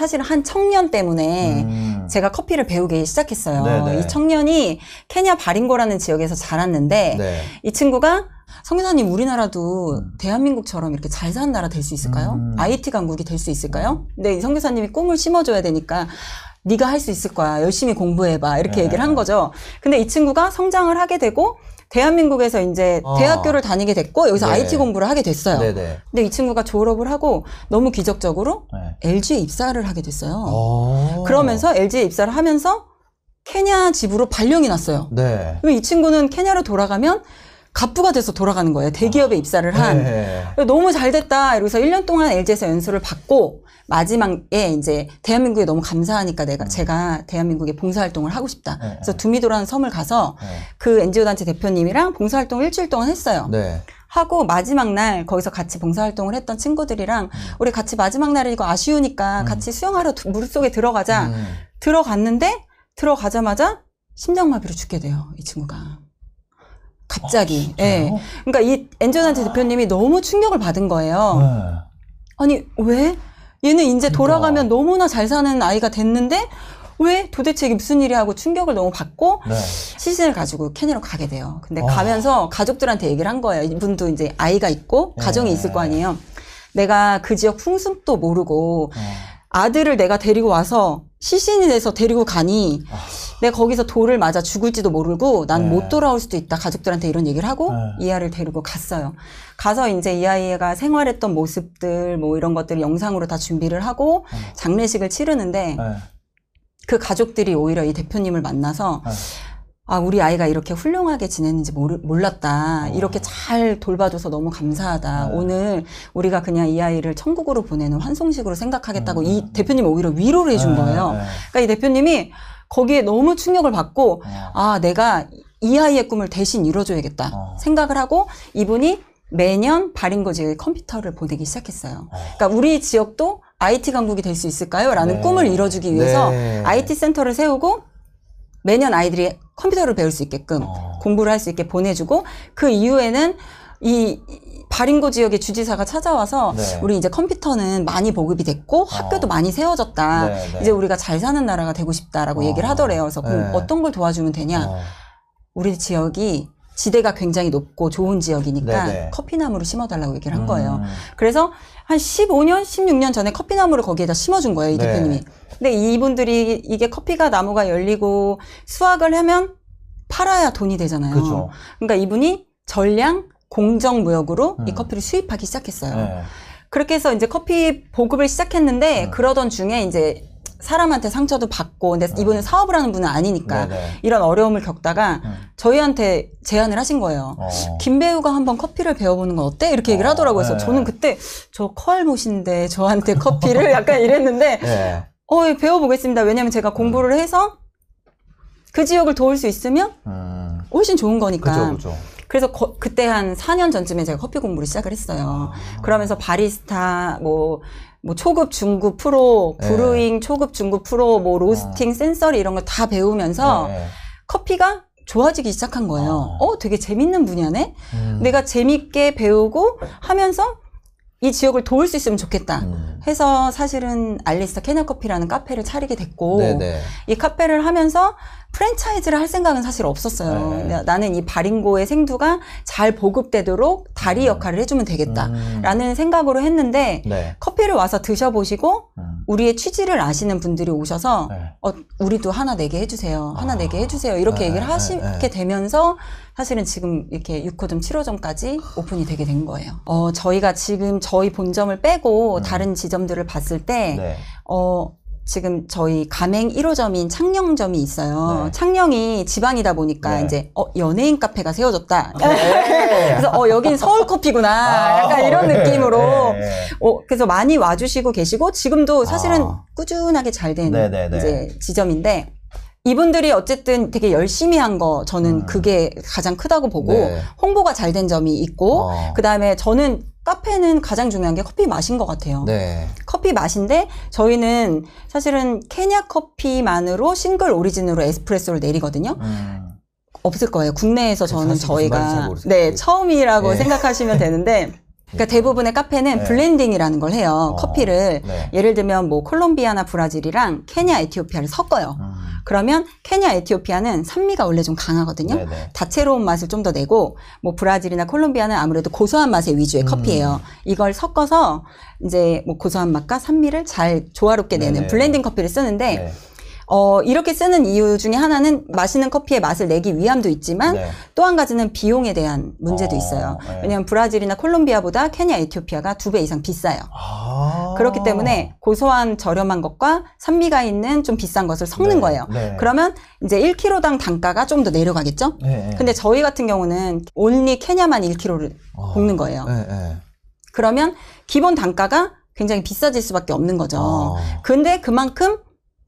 사실 한 청년 때문에 음. 제가 커피를 배우기 시작했어요. 네네. 이 청년이 케냐 바링고라는 지역에서 자랐는데 네. 이 친구가 성교사님 우리나라도 음. 대한민국처럼 이렇게 잘 사는 나라 될 수 있을까요? 음. IT 강국이 될 수 있을까요? 근데 이 성교사님이 꿈을 심어줘야 되니까 네가 할 수 있을 거야. 열심히 공부해봐. 이렇게 네. 얘기를 한 거죠. 근데 이 친구가 성장을 하게 되고 대한민국에서 이제 어. 대학교를 다니게 됐고 여기서 네. IT 공부를 하게 됐어요. 네네. 근데 이 친구가 졸업을 하고 너무 기적적으로 네. LG에 입사를 하게 됐어요. 어. 그러면서 LG에 입사를 하면서 케냐 집으로 발령이 났어요. 네. 그럼 이 친구는 케냐로 돌아가면 갑부가 돼서 돌아가는 거예요. 대기업에 입사를 한. 네. 너무 잘 됐다. 이러면서 1년 동안 LG에서 연수를 받고 마지막에 이제 대한민국에 너무 감사하니까 내가 제가 대한민국에 봉사활동을 하고 싶다. 네. 그래서 두미도라는 섬을 가서 네. 그 NGO 단체 대표님이랑 봉사활동을 일주일 동안 했어요. 네. 하고 마지막 날 거기서 같이 봉사활동을 했던 친구들이랑 우리 같이 마지막 날에 이거 아쉬우니까 음. 같이 수영하러 두- 물속에 들어가자. 음. 들어갔는데 들어가자마자 심장마비로 죽게 돼요. 이 친구가. 갑자기. 아? 예. 그러니까 이 엔조단체 대표님이 너무 충격을 받은 거예요. 네. 아니 왜? 얘는 이제 그러니까. 돌아가면 너무나 잘 사는 아이가 됐는데 왜 도대체 이게 무슨 일이 하고 충격을 너무 받고 네. 시신을 가지고 케냐로 가게 돼요. 근데 어. 가면서 가족들한테 얘기를 한 거예요. 이분도 이제 아이가 있고 가정이 네. 있을 거 아니에요. 내가 그 지역 풍습도 모르고 어. 아들을 내가 데리고 와서 시신이 돼서 데리고 가니 아. 내가 거기서 돌을 맞아 죽을지도 모르고 난 네. 못 돌아올 수도 있다. 가족들한테 이런 얘기를 하고 네. 이 아이를 데리고 갔어요. 가서 이제 이 아이가 생활했던 모습들 뭐 이런 것들을 영상으로 다 준비를 하고 네. 장례식을 치르는데 네. 그 가족들이 오히려 이 대표님을 만나서 네. 아, 우리 아이가 이렇게 훌륭하게 지냈는지 모르, 몰랐다. 어. 이렇게 잘 돌봐줘서 너무 감사하다. 네. 오늘 우리가 그냥 이 아이를 천국으로 보내는 환송식으로 생각하겠다고 음. 이 대표님 오히려 위로를 해준 네. 거예요. 네. 그러니까 이 대표님이 거기에 너무 충격을 받고 어. 아, 내가 이 아이의 꿈을 대신 이뤄줘야겠다 어. 생각을 하고 이분이 매년 지역에 컴퓨터를 보내기 시작했어요. 어. 그러니까 우리 지역도 IT 강국이 될 수 있을까요? 라는 네. 꿈을 이뤄주기 위해서 네. IT 센터를 세우고 매년 아이들이 컴퓨터를 배울 수 있게끔 어. 공부를 할 수 있게 보내주고 그 이후에는 이이 바린고 지역의 주지사가 찾아와서 네. 우리 이제 컴퓨터는 많이 보급이 됐고 학교도 많이 세워졌다. 네, 네. 이제 우리가 잘 사는 나라가 되고 싶다라고 어. 얘기를 하더래요. 그래서 그럼 네. 어떤 걸 도와주면 되냐? 어. 우리 지역이 지대가 굉장히 높고 좋은 지역이니까 네, 네. 커피나무를 심어달라고 얘기를 한 거예요. 음. 그래서 한 15년, 16년 전에 커피나무를 거기에다 심어준 거예요, 이 네. 대표님이. 근데 이분들이 이게 커피가 나무가 열리고 수확을 하면 팔아야 돈이 되잖아요. 그죠. 그러니까 이분이 전량 공정 무역으로 이 음. 커피를 수입하기 시작했어요. 네. 그렇게 해서 이제 커피 보급을 시작했는데 음. 그러던 중에 이제 사람한테 상처도 받고 근데 이분은 사업을 하는 분은 아니니까 음. 네네. 이런 어려움을 겪다가 음. 저희한테 제안을 하신 거예요. 어. 김 배우가 한번 커피를 배워보는 건 어때? 이렇게 얘기를 어, 하더라고요. 그래서 네. 저는 그때 저 커알못인데 저한테 커피를 약간 이랬는데 네. 어 예, 배워보겠습니다. 왜냐면 제가 공부를 해서 그 지역을 도울 수 있으면 음. 훨씬 좋은 거니까. 그죠, 그죠. 그래서 거- 그때 한 4년 전쯤에 제가 커피 공부를 시작을 했어요. 아. 그러면서 바리스타, 뭐, 뭐 초급, 중급 프로, 네. 브루잉 초급, 중급 프로, 뭐 로스팅, 센서리 이런 걸 다 배우면서 네. 커피가 좋아지기 시작한 거예요. 어. 어, 되게 재밌는 분야네? 음. 내가 재밌게 배우고 하면서 이 지역을 도울 수 있으면 좋겠다. 음. 해서 사실은 알리스타 케냐 커피라는 카페를 차리게 됐고 네네. 이 카페를 하면서 프랜차이즈를 할 생각은 사실 없었어요. 네. 나- 나는 이 바링고의 생두가 잘 보급되도록 다리 역할을 해주면 되겠다. 음. 라는 생각으로 했는데 네. 커피를 와서 드셔보시고 음. 우리의 취지를 아시는 분들이 오셔서 네. 어, 우리도 하나 내게 해주세요. 하나 아. 내게 해주세요. 이렇게 네, 얘기를 네, 하시게 네. 되면서 사실은 지금 이렇게 6호점, 7호점까지 오픈이 되게 된 거예요. 어, 저희가 지금 저희 본점을 빼고 음. 다른 지점들을 봤을 때, 네. 어, 지금 저희 가맹 1호점인 창녕점이 있어요. 네. 창녕이 지방이다 보니까 네. 이제, 어, 연예인 카페가 세워졌다. 네. 그래서, 어, 여긴 서울 커피구나. 약간 이런 네. 느낌으로. 네. 어, 그래서 많이 와주시고 계시고 지금도 사실은 아. 꾸준하게 잘 된. 이제 지점인데 이분들이 어쨌든 되게 열심히 한 거 저는 음. 그게 가장 크다고 보고 네. 홍보가 잘 된 점이 있고 어. 그 다음에 저는 카페는 가장 중요한 게 커피 맛인 것 같아요. 네. 커피 맛인데 저희는 사실은 케냐 커피만으로 single origin으로 에스프레소를 내리거든요. 음. 없을 거예요. 국내에서 저는 말인지 잘 저희가. 네 처음이라고 네. 생각하시면 되는데 그러니까 대부분의 카페는 네. 블렌딩이라는 걸 해요. 어, 커피를 네. 예를 들면 뭐 콜롬비아나 브라질이랑 케냐, 에티오피아를 섞어요. 음. 그러면 케냐, 에티오피아는 산미가 원래 좀 강하거든요. 네네. 다채로운 맛을 좀 더 내고 뭐 브라질이나 콜롬비아는 아무래도 고소한 맛의 위주의 음. 커피예요. 이걸 섞어서 이제 뭐 고소한 맛과 산미를 잘 조화롭게 내는 네네. 블렌딩 커피를 쓰는데 네. 어 이렇게 쓰는 이유 중에 하나는 마시는 커피의 맛을 내기 위함도 있지만 네. 또 한 가지는 비용에 대한 문제도 어, 있어요. 네. 왜냐하면 브라질이나 콜롬비아보다 케냐, 에티오피아가 두 배 이상 비싸요. 아. 그렇기 때문에 고소한 저렴한 것과 산미가 있는 좀 비싼 것을 섞는 네, 거예요. 네. 그러면 이제 1kg당 단가가 좀 더 내려가겠죠? 네, 네. 근데 저희 같은 경우는 온리 케냐만 1kg를 어. 볶는 거예요. 그러면 기본 단가가 굉장히 비싸질 수밖에 없는 거죠. 어. 근데 그만큼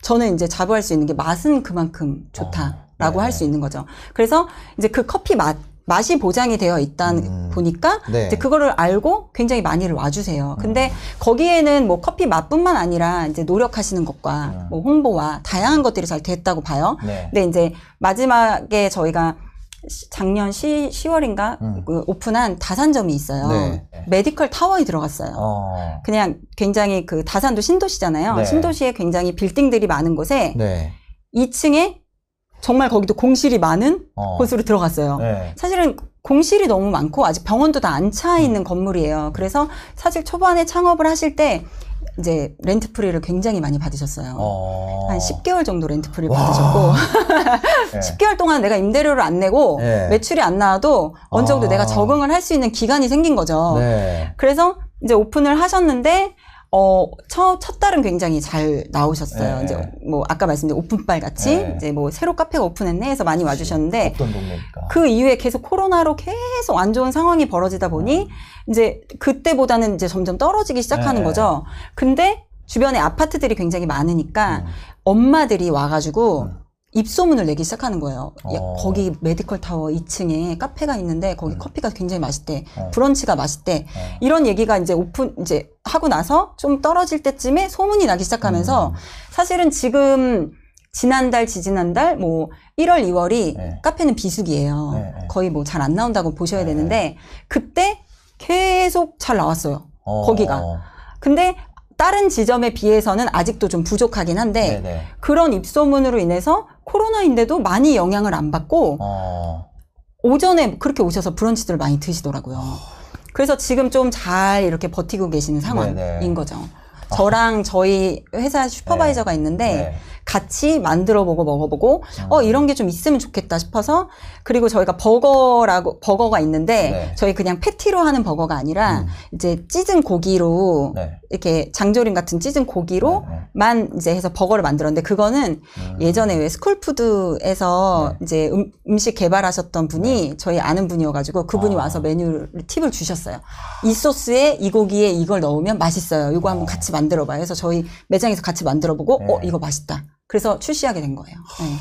저는 이제 자부할 수 있는 게 맛은 그만큼 좋다라고 어, 할 네. 수 있는 거죠. 그래서 이제 그 커피 맛 맛이 보장이 되어 있다 음. 보니까 네. 이제 그거를 알고 굉장히 많이들 와주세요. 근데 거기에는 뭐 커피 맛뿐만 아니라 이제 노력하시는 것과 음. 뭐 홍보와 다양한 것들이 잘 됐다고 봐요. 네. 근데 이제 마지막에 저희가 시- 작년 10, 10 월인가 음. 그 오픈한 다산점이 있어요. 네. medical tower에 들어갔어요. 어. 그냥 굉장히 그 다산도 신도시잖아요. 네. 신도시에 굉장히 빌딩들이 많은 곳에 네. 2층에 정말 거기도 공실이 많은 어. 곳으로 들어갔어요. 네. 사실은 공실이 너무 많고 아직 병원도 다 안 차 있는 건물이에요. 그래서 사실 초반에 창업을 하실 때 이제 rent free를 굉장히 많이 받으셨어요. 어. 한 10개월 정도 rent free 와. 받으셨고 네. 10개월 동안 내가 임대료를 안 내고 네. 매출이 안 나와도 어느 정도 아. 내가 적응을 할 수 있는 기간이 생긴 거죠. 네. 그래서 이제 오픈을 하셨는데 어, 첫, 첫 달은 굉장히 잘 나오셨어요. 네. 이제 뭐 아까 말씀드린 오픈빨 같이 네. 이제 뭐 새로 카페가 오픈했네 해서 많이 와주셨는데? 그 이후에 계속 코로나로 계속 안 좋은 상황이 벌어지다 보니 이제 그때보다는 이제 점점 떨어지기 시작하는 네. 거죠. 근데 주변에 아파트들이 굉장히 많으니까 음. 엄마들이 와가지고 음. 입소문을 내기 시작하는 거예요. 야, 어. 거기 medical tower 2층에 카페가 있는데 거기 음. 커피가 굉장히 맛있대. 어. 브런치가 맛있대. 어. 이런 얘기가 이제 오픈 이제 하고 나서 좀 떨어질 때쯤에 소문이 나기 시작하면서 음. 사실은 지금 지난달 지지난달 뭐 1월 2월이 네. 카페는 비수기예요. 네, 네. 거의 뭐 잘 안 나온다고 보셔야 네. 되는데 그때 계속 잘 나왔어요. 어. 거기가. 근데 다른 지점에 비해서는 아직도 좀 부족하긴 한데 네네. 그런 입소문으로 인해서 코로나인데도 많이 영향을 안 받고 어. 오전에 그렇게 오셔서 브런치들 많이 드시더라고요. 그래서 지금 좀 잘 이렇게 버티고 계시는 상황인 네네. 거죠. 저랑 저희 회사 슈퍼바이저가 있는데 네. 같이 만들어 보고 먹어보고 음. 어 이런 게 좀 있으면 좋겠다 싶어서 그리고 저희가 버거라고 버거가 있는데 네. 저희 그냥 패티로 하는 버거가 아니라 음. 이제 찢은 고기로 네. 이렇게 장조림 같은 찢은 고기로 네, 네. 만 이제 해서 버거를 만들었는데 그거는 음. 예전에 왜 스쿨푸드에서 네. 이제 음, 식 개발하셨던 분이 저희 아는 분이어가지고 그분이 아. 와서 메뉴 를 팁을 주셨어요. 이 소스에 이 고기에 이걸 넣으면 맛있어요. 이거 한번 어. 같이 만 들어봐요. 그래서 저희 매장에서 같이 만들어보고 네. 어 이거 맛있다. 그래서 출시하게 된 거예요. 네.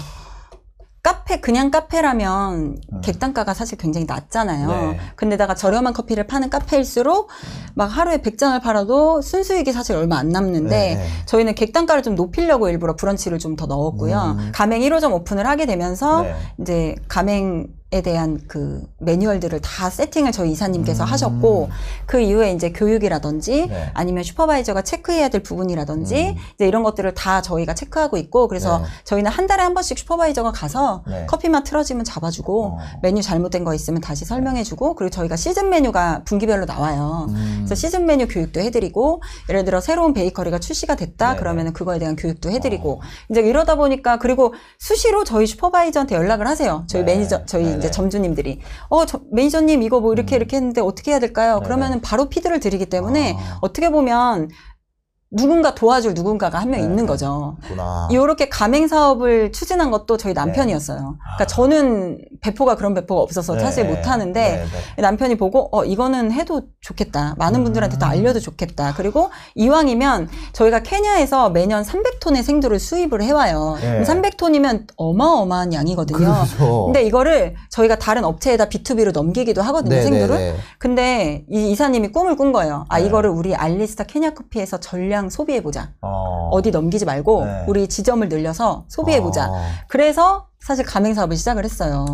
카페 그냥 카페라면 음. 객단가가 사실 굉장히 낮잖아요. 네. 근데다가 저렴한 커피를 파는 카페일수록 막 하루에 100잔을 팔아도 순수익이 사실 얼마 안 남는데 네. 저희는 객단가를 좀 높이려고 일부러 브런치를 좀 더 넣었고요. 음. 가맹 1호점 오픈을 하게 되면서 네. 이제 가맹 에 대한 그 매뉴얼들을 다 세팅을 저희 이사님께서 음. 하셨고 그 이후에 이제 교육이라든지 네. 아니면 슈퍼바이저가 체크해야 될 부분이라든지 음. 이제 이런 것들을 다 저희가 체크하고 있고 그래서 네. 저희는 한 달에 한 번씩 슈퍼바이저가 가서 네. 커피맛 틀어지면 잡아주고 어. 메뉴 잘못된 거 있으면 다시 설명해주고 그리고 저희가 시즌 메뉴가 분기별로 나와요. 음. 그래서 시즌 메뉴 교육도 해드리고 예를 들어 새로운 베이커리가 출시가 됐다 네. 그러면은 그거에 대한 교육도 해드리고 어. 이제 이러다 보니까 그리고 수시로 저희 슈퍼바이저한테 연락을 하세요. 저희 네. 매니저 저희 네네. 이제 점주님들이 어 저, 매니저님 이거 뭐 이렇게 음. 이렇게 했는데 어떻게 해야 될까요? 그러면은 바로 피드를 드리기 때문에 아. 어떻게 보면 누군가 도와줄 누군가가 한명 네. 있는 거죠. 구나. 이렇게 가맹 사업을 추진한 것도 저희 남편이었어요. 그러니까 아. 저는 배포가 그런 배포가 없어서 사실 네. 못 하는데 네, 네. 남편이 보고 어 이거는 해도 좋겠다. 많은 분들한테 또 음. 알려도 좋겠다. 그리고 이왕이면 저희가 케냐에서 매년 300톤의 생두를 수입을 해와요. 네. 300톤이면 어마어마한 양이거든요. 그렇죠. 근데 이거를 저희가 다른 업체에다 B2B로 넘기기도 하거든요, 네, 생두를. 네, 네. 근데 이 이사님이 꿈을 꾼 거예요. 아, 네. 이거를 우리 알리스타 케냐 커피에서 전량 당장 소비해보자. 어. 어디 넘기지 말고 네. 우리 지점을 늘려서 소비해보자. 어. 그래서 사실 가맹 사업을 시작을 했어요.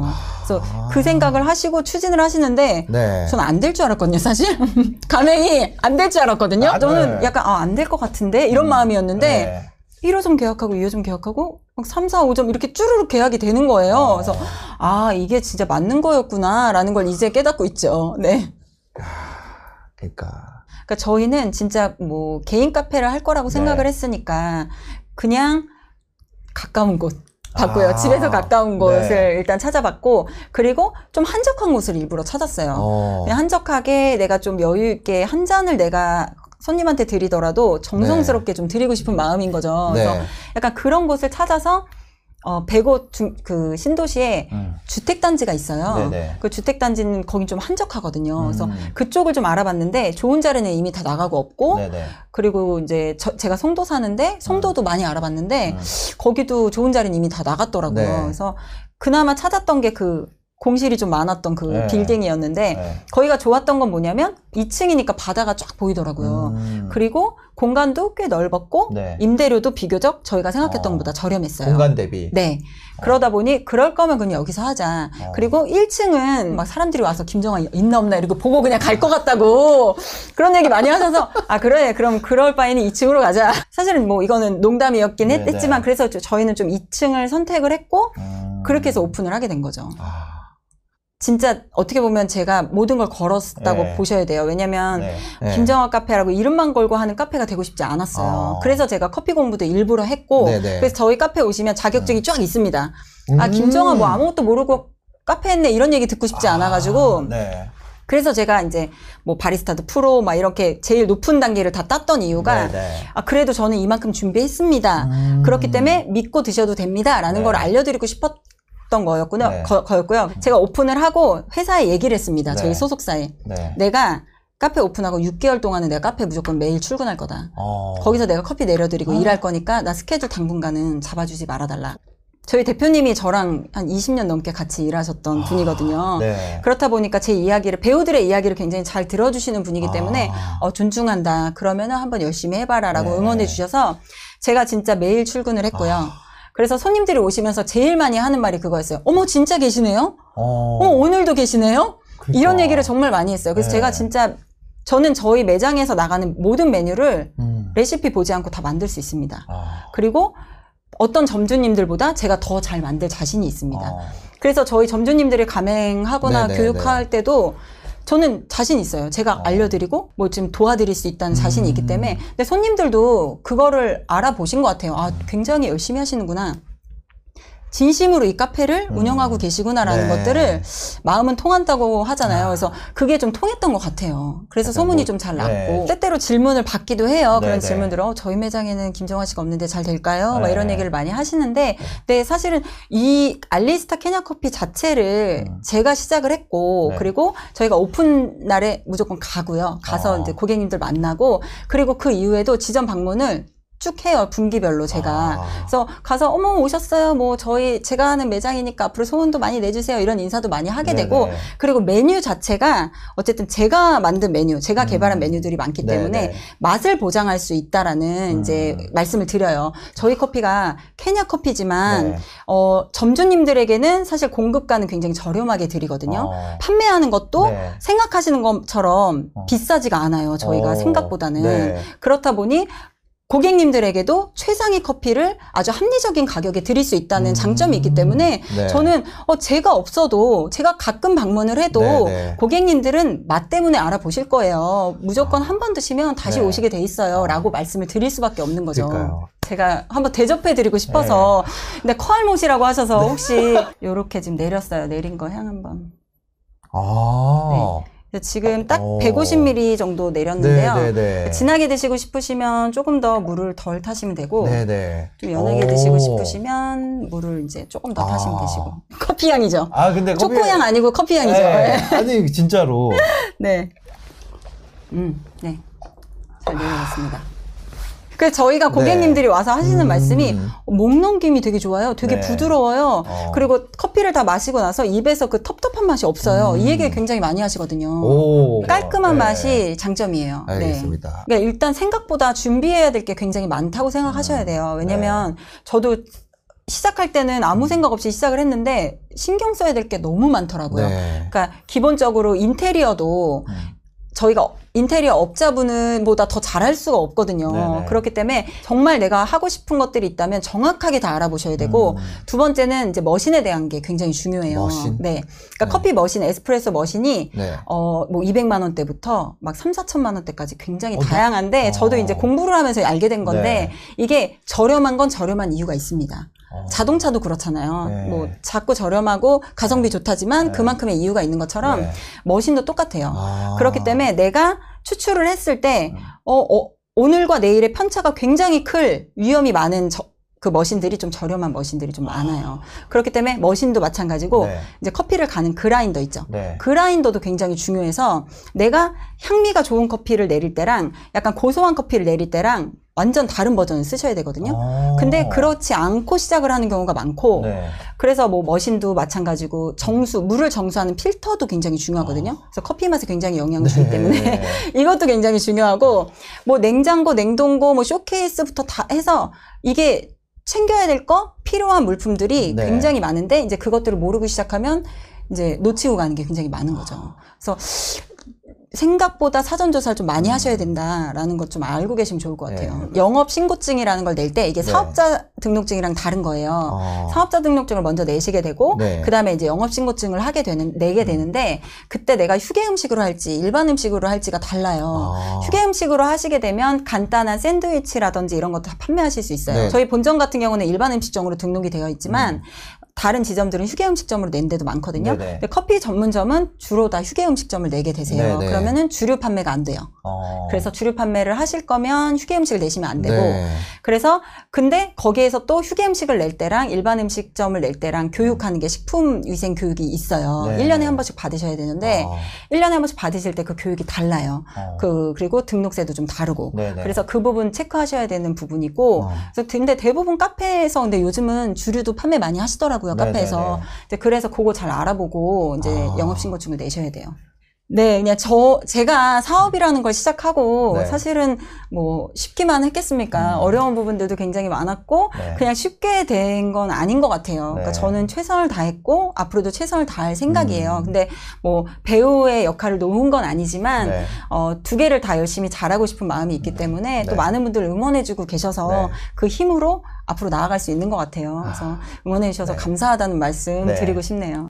그래서 아. 그 생각을 하시고 추진을 하시는데 네. 저는 안 될 줄 알았거든요, 사실. 가맹이 안 될 줄 알았거든요. 아, 저는 네. 약간 아, 안 될 것 같은데 이런 음. 마음이었는데 네. 1호점 계약하고 2호점 계약하고 막 3, 4, 5점 이렇게 쭈르륵 계약이 되는 거예요. 어. 그래서 아, 이게 진짜 맞는 거였구나라는 걸 이제 깨닫고 있죠. 네. 그러니까. 그러니까 저희는 진짜 뭐 개인 카페를 할 거라고 생각을 네. 했으니까 그냥 가까운 곳 봤고요. 아, 집에서 가까운 곳을 네. 일단 찾아봤고 그리고 좀 한적한 곳을 일부러 찾았어요. 어. 한적하게 내가 좀 여유 있게 한 잔을 내가 손님한테 드리더라도 정성스럽게 좀 드리고 싶은 마음인 거죠. 그래서 네. 약간 그런 곳을 찾아서 어, 백옷 중- 그 신도시에 음. 주택단지가 있어요. 네네. 그 주택단지는 거긴 좀 한적하거든요. 그래서 음. 그쪽을 좀 알아봤는데 좋은 자리는 이미 다 나가고 없고 네네. 그리고 이제 저- 제가 송도 사는데 송도도 많이 알아봤는데 음. 거기도 좋은 자리는 이미 다 나갔더라고요. 네. 그래서 그나마 찾았던 게 그 공실이 좀 많았던 그 네. 빌딩이었는데 네. 거기가 좋았던 건 뭐냐면 2층이니까 바다가 쫙 보이더라고요. 음. 그리고 공간도 꽤 넓었고 네. 임대료도 비교적 저희가 생각했던 어. 것보다 저렴했어요. 공간 대비. 네. 그러다 보니 그럴 거면 그냥 여기서 하자. 어. 그리고 1층은 막 사람들이 와서 김정아 있나 없나 이러고 보고 그냥 갈 것 같다고 그런 얘기 많이 하셔서 아 그래 그럼 그럴 바에는 2층으로 가자. 사실은 뭐 이거는 농담이었긴 했, 네네. 했지만 그래서 저- 저희는 좀 2층을 선택을 했고 음. 그렇게 해서 오픈을 하게 된 거죠. 아. 진짜 어떻게 보면 제가 모든 걸 걸었다고 네. 보셔야 돼요. 왜냐면 네. 네. 김정아 카페라고 이름만 걸고 하는 카페가 되고 싶지 않았어요. 어. 그래서 제가 커피 공부도 일부러 했고 네네. 그래서 저희 카페 오시면 자격증이 쫙 있습니다. 아 음. 김정아 뭐 아무것도 모르고 카페 했네 이런 얘기 듣고 싶지 않아가지고 네. 그래서 제가 이제 뭐 바리스타도 프로 막 이렇게 제일 높은 단계를 다 땄던 이유가 네네. 아 그래도 저는 이만큼 준비했습니다. 음. 그렇기 때문에 믿고 드셔도 됩니다라는 네. 걸 알려드리고 싶었 던 거였군요. 네. 거, 거였고요. 제가 오픈을 하고 회사에 얘기를 했습니다. 네. 저희 소속사에 네. 내가 카페 오픈하고 6개월 동안은 내가 카페 무조건 매일 출근할 거다. 어. 거기서 내가 커피 내려드리고 아. 일할 거니까 나 스케줄 당분간은 잡아주지 말아달라. 저희 대표님이 저랑 한 20년 넘게 같이 일하셨던 분이거든요. 네. 그렇다 보니까 제 이야기를 배우들의 이야기를 굉장히 잘 들어주시는 분이기 때문에 아. 어, 존중한다. 그러면은 한번 열심히 해봐라라고 네. 응원해 주셔서 제가 진짜 매일 출근을 했고요. 아. 그래서 손님들이 오시면서 제일 많이 하는 말이 그거였어요. 어머 진짜 계시네요? 어. 어 오늘도 계시네요? 그러니까. 이런 얘기를 정말 많이 했어요. 그래서 네. 제가 진짜 저는 저희 매장에서 나가는 모든 메뉴를 음. 레시피 보지 않고 다 만들 수 있습니다. 아. 그리고 어떤 점주님들보다 제가 더 잘 만들 자신이 있습니다. 어. 그래서 저희 점주님들을 가맹하거나 네네, 교육할 때도 저는 자신 있어요. 제가 어. 알려드리고 뭐 지금 도와드릴 수 있다는 자신이 있기 음. 때문에 근데 손님들도 그거를 알아보신 것 같아요. 아 굉장히 열심히 하시는구나. 진심으로 이 카페를 음. 운영하고 계시구나라는 네. 것들을 마음은 통한다고 하잖아요. 그래서 그게 좀 통했던 것 같아요. 그래서 소문이 뭐- 좀잘 났고 네. 때때로 질문을 받기도 해요. 네, 그런 네. 질문들을 어, 저희 매장에는 김정아 씨가 없는데 잘 될까요? 막 네. 이런 얘기를 많이 하시는데 네, 사실은 이 알리스타 케냐 커피 자체를 음. 제가 시작을 했고 네. 그리고 저희가 오픈 날에 무조건 가고요. 가서 어. 이제 고객님들 만나고 그리고 그 이후에도 지점 방문을 쭉 해요. 분기별로 제가. 아. 그래서 가서 어머 오셨어요. 뭐 저희 제가 하는 매장이니까 앞으로 소문도 많이 내주세요. 이런 인사도 많이 하게 네네. 되고 그리고 메뉴 자체가 어쨌든 제가 만든 메뉴, 제가 음. 개발한 메뉴들이 많기 때문에 네네. 맛을 보장할 수 있다라는 음. 이제 말씀을 드려요. 저희 커피가 케냐 커피지만 네. 어, 점주님들에게는 사실 공급가는 굉장히 저렴하게 드리거든요. 어. 판매하는 것도 네. 생각하시는 것처럼 어. 비싸지가 않아요. 저희가 어. 생각보다는. 네. 그렇다 보니 고객님들에게도 최상의 커피를 아주 합리적인 가격에 드릴 수 있다는 음. 장점이 있기 때문에 네. 저는 어, 제가 없어도 제가 가끔 방문을 해도 네, 네. 고객님들은 맛 때문에 알아보실 거예요. 무조건 한 번 드시면 다시 네. 오시게 돼 있어요. 라고 말씀을 드릴 수밖에 없는 거죠. 그러니까요. 제가 한번 대접해 드리고 싶어서 네. 근데 커알못이라고 하셔서 혹시 요렇게 지금 내렸어요. 내린 거 향 한번. 아. 지금 딱 오. 150ml 정도 내렸는데요. 네, 네, 네. 진하게 드시고 싶으시면 조금 더 물을 덜 타시면 되고 네, 네. 좀 연하게 오. 드시고 싶으시면 물을 이제 조금 더 타시면 아. 되시고 커피 향이죠. 아, 근데 커피- 초코 향 아니고 커피 향이죠. 네. 네. 아니, 진짜로. 네. 음, 네. 잘 내려갔습니다. 그래서 저희가 고객님들이 와서 하시는 음. 말씀이 목 넘김이 되게 좋아요. 되게 네. 부드러워요. 어. 그리고 커피를 다 마시고 나서 입에서 그 텁텁한 맛이 없어요. 음. 이 얘기를 굉장히 많이 하시거든요. 오. 깔끔한 네. 맛이 장점이에요. 네. 알겠습니다. 그러니까 일단 생각보다 준비해야 될 게 굉장히 많다고 음. 생각하셔야 돼요. 왜냐면 네. 저도 시작할 때는 아무 생각 없이 시작을 했는데 신경 써야 될 게 너무 많더라고요. 네. 그러니까 기본적으로 인테리어도 음. 저희가 인테리어 업자분은 보다 더 잘할 수가 없거든요. 네네. 그렇기 때문에 정말 내가 하고 싶은 것들이 있다면 정확하게 다 알아보셔야 되고 음. 두 번째는 이제 머신에 대한 게 굉장히 중요해요. 머신? 네. 그러니까 네. 커피 머신, 에스프레소 머신이 네. 어, 뭐 200만 원대부터 막 3, 4천만 원대까지 굉장히 어, 나- 다양한데 저도 어. 이제 공부를 하면서 알게 된 건데 네. 이게 저렴한 건 저렴한 이유가 있습니다. 어. 자동차도 그렇잖아요. 네. 뭐 작고 저렴하고 가성비 좋다지만 네. 그만큼의 이유가 있는 것처럼 네. 머신도 똑같아요. 아. 그렇기 때문에 내가 추출을 했을 때 음. 어, 어, 오늘과 내일의 편차가 굉장히 클 위험이 많은 저- 그 머신들이 좀 저렴한 머신들이 좀 많아요. 그렇기 때문에 머신도 마찬가지고 네. 이제 커피를 가는 그라인더 있죠. 네. 그라인더도 굉장히 중요해서 내가 향미가 좋은 커피를 내릴 때랑 약간 고소한 커피를 내릴 때랑 완전 다른 버전을 쓰셔야 되거든요. 어. 근데 그렇지 않고 시작을 하는 경우가 많고 네. 그래서 뭐 머신도 마찬가지고 정수 물을 정수하는 필터도 굉장히 중요하거든요. 어. 그래서 커피 맛에 굉장히 영향을 주기 네. 때문에 이것도 굉장히 중요하고 뭐 냉장고, 냉동고, 뭐 쇼케이스부터 다 해서 이게 챙겨야 될 거 필요한 물품들이 네. 굉장히 많은데 이제 그것들을 모르고 시작하면 이제 놓치고 가는 게 굉장히 많은 거죠. 그래서 생각보다 사전 조사를 좀 많이 하셔야 된다라는 것 좀 알고 계시면 좋을 것 같아요. 영업 신고증이라는 걸 낼 때 이게 네. 사업자 등록증이랑 다른 거예요. 어. 사업자 등록증을 먼저 내시게 되고 네. 그다음에 이제 영업 신고증을 하게 되는 내게 되는데 그때 내가 휴게 음식으로 할지 일반 음식으로 할지가 달라요. 아. 휴게 음식으로 하시게 되면 간단한 샌드위치라든지 이런 것도 다 판매하실 수 있어요. 네. 저희 본점 같은 경우는 일반 음식점으로 등록이 되어 있지만 음. 다른 지점들은 휴게 음식점으로 낸 데도 많거든요. 네네. 근데 커피 전문점은 주로 다 휴게 음식점을 내게 되세요. 네네. 그러면은 주류 판매가 안 돼요. 어. 그래서 주류 판매를 하실 거면 휴게 음식을 내시면 안 되고 네. 그래서 근데 거기에서 또 휴게 음식을 낼 때랑 일반 음식점을 낼 때랑 교육하는 게 식품 위생 교육이 있어요. 네. 일 1년에 한 번씩 받으셔야 되는데 어. 일 1년에 한 번씩 받으실 때 그 교육이 달라요. 어. 그 그리고 등록세도 좀 다르고. 네네. 그래서 그 부분 체크하셔야 되는 부분이고 어. 그래서 근데 대부분 카페에서 근데 요즘은 주류도 판매 많이 하시더라고요. 네네네. 카페에서. 이제 그래서 그거 잘 알아보고 이제 아. 영업신고증을 내셔야 돼요. 네, 그냥 저 제가 사업이라는 걸 시작하고 네. 사실은 뭐 쉽기만 했겠습니까? 음. 어려운 부분들도 굉장히 많았고 네. 그냥 쉽게 된 건 아닌 것 같아요. 그러니까 네. 저는 최선을 다했고 앞으로도 최선을 다할 생각이에요. 음. 근데 뭐 배우의 역할을 놓은 건 아니지만 네. 어, 두 개를 다 열심히 잘하고 싶은 마음이 있기 때문에 또 네. 많은 분들 응원해주고 계셔서 네. 그 힘으로 앞으로 나아갈 수 있는 것 같아요. 그래서 응원해주셔서 네. 감사하다는 말씀 네. 드리고 싶네요.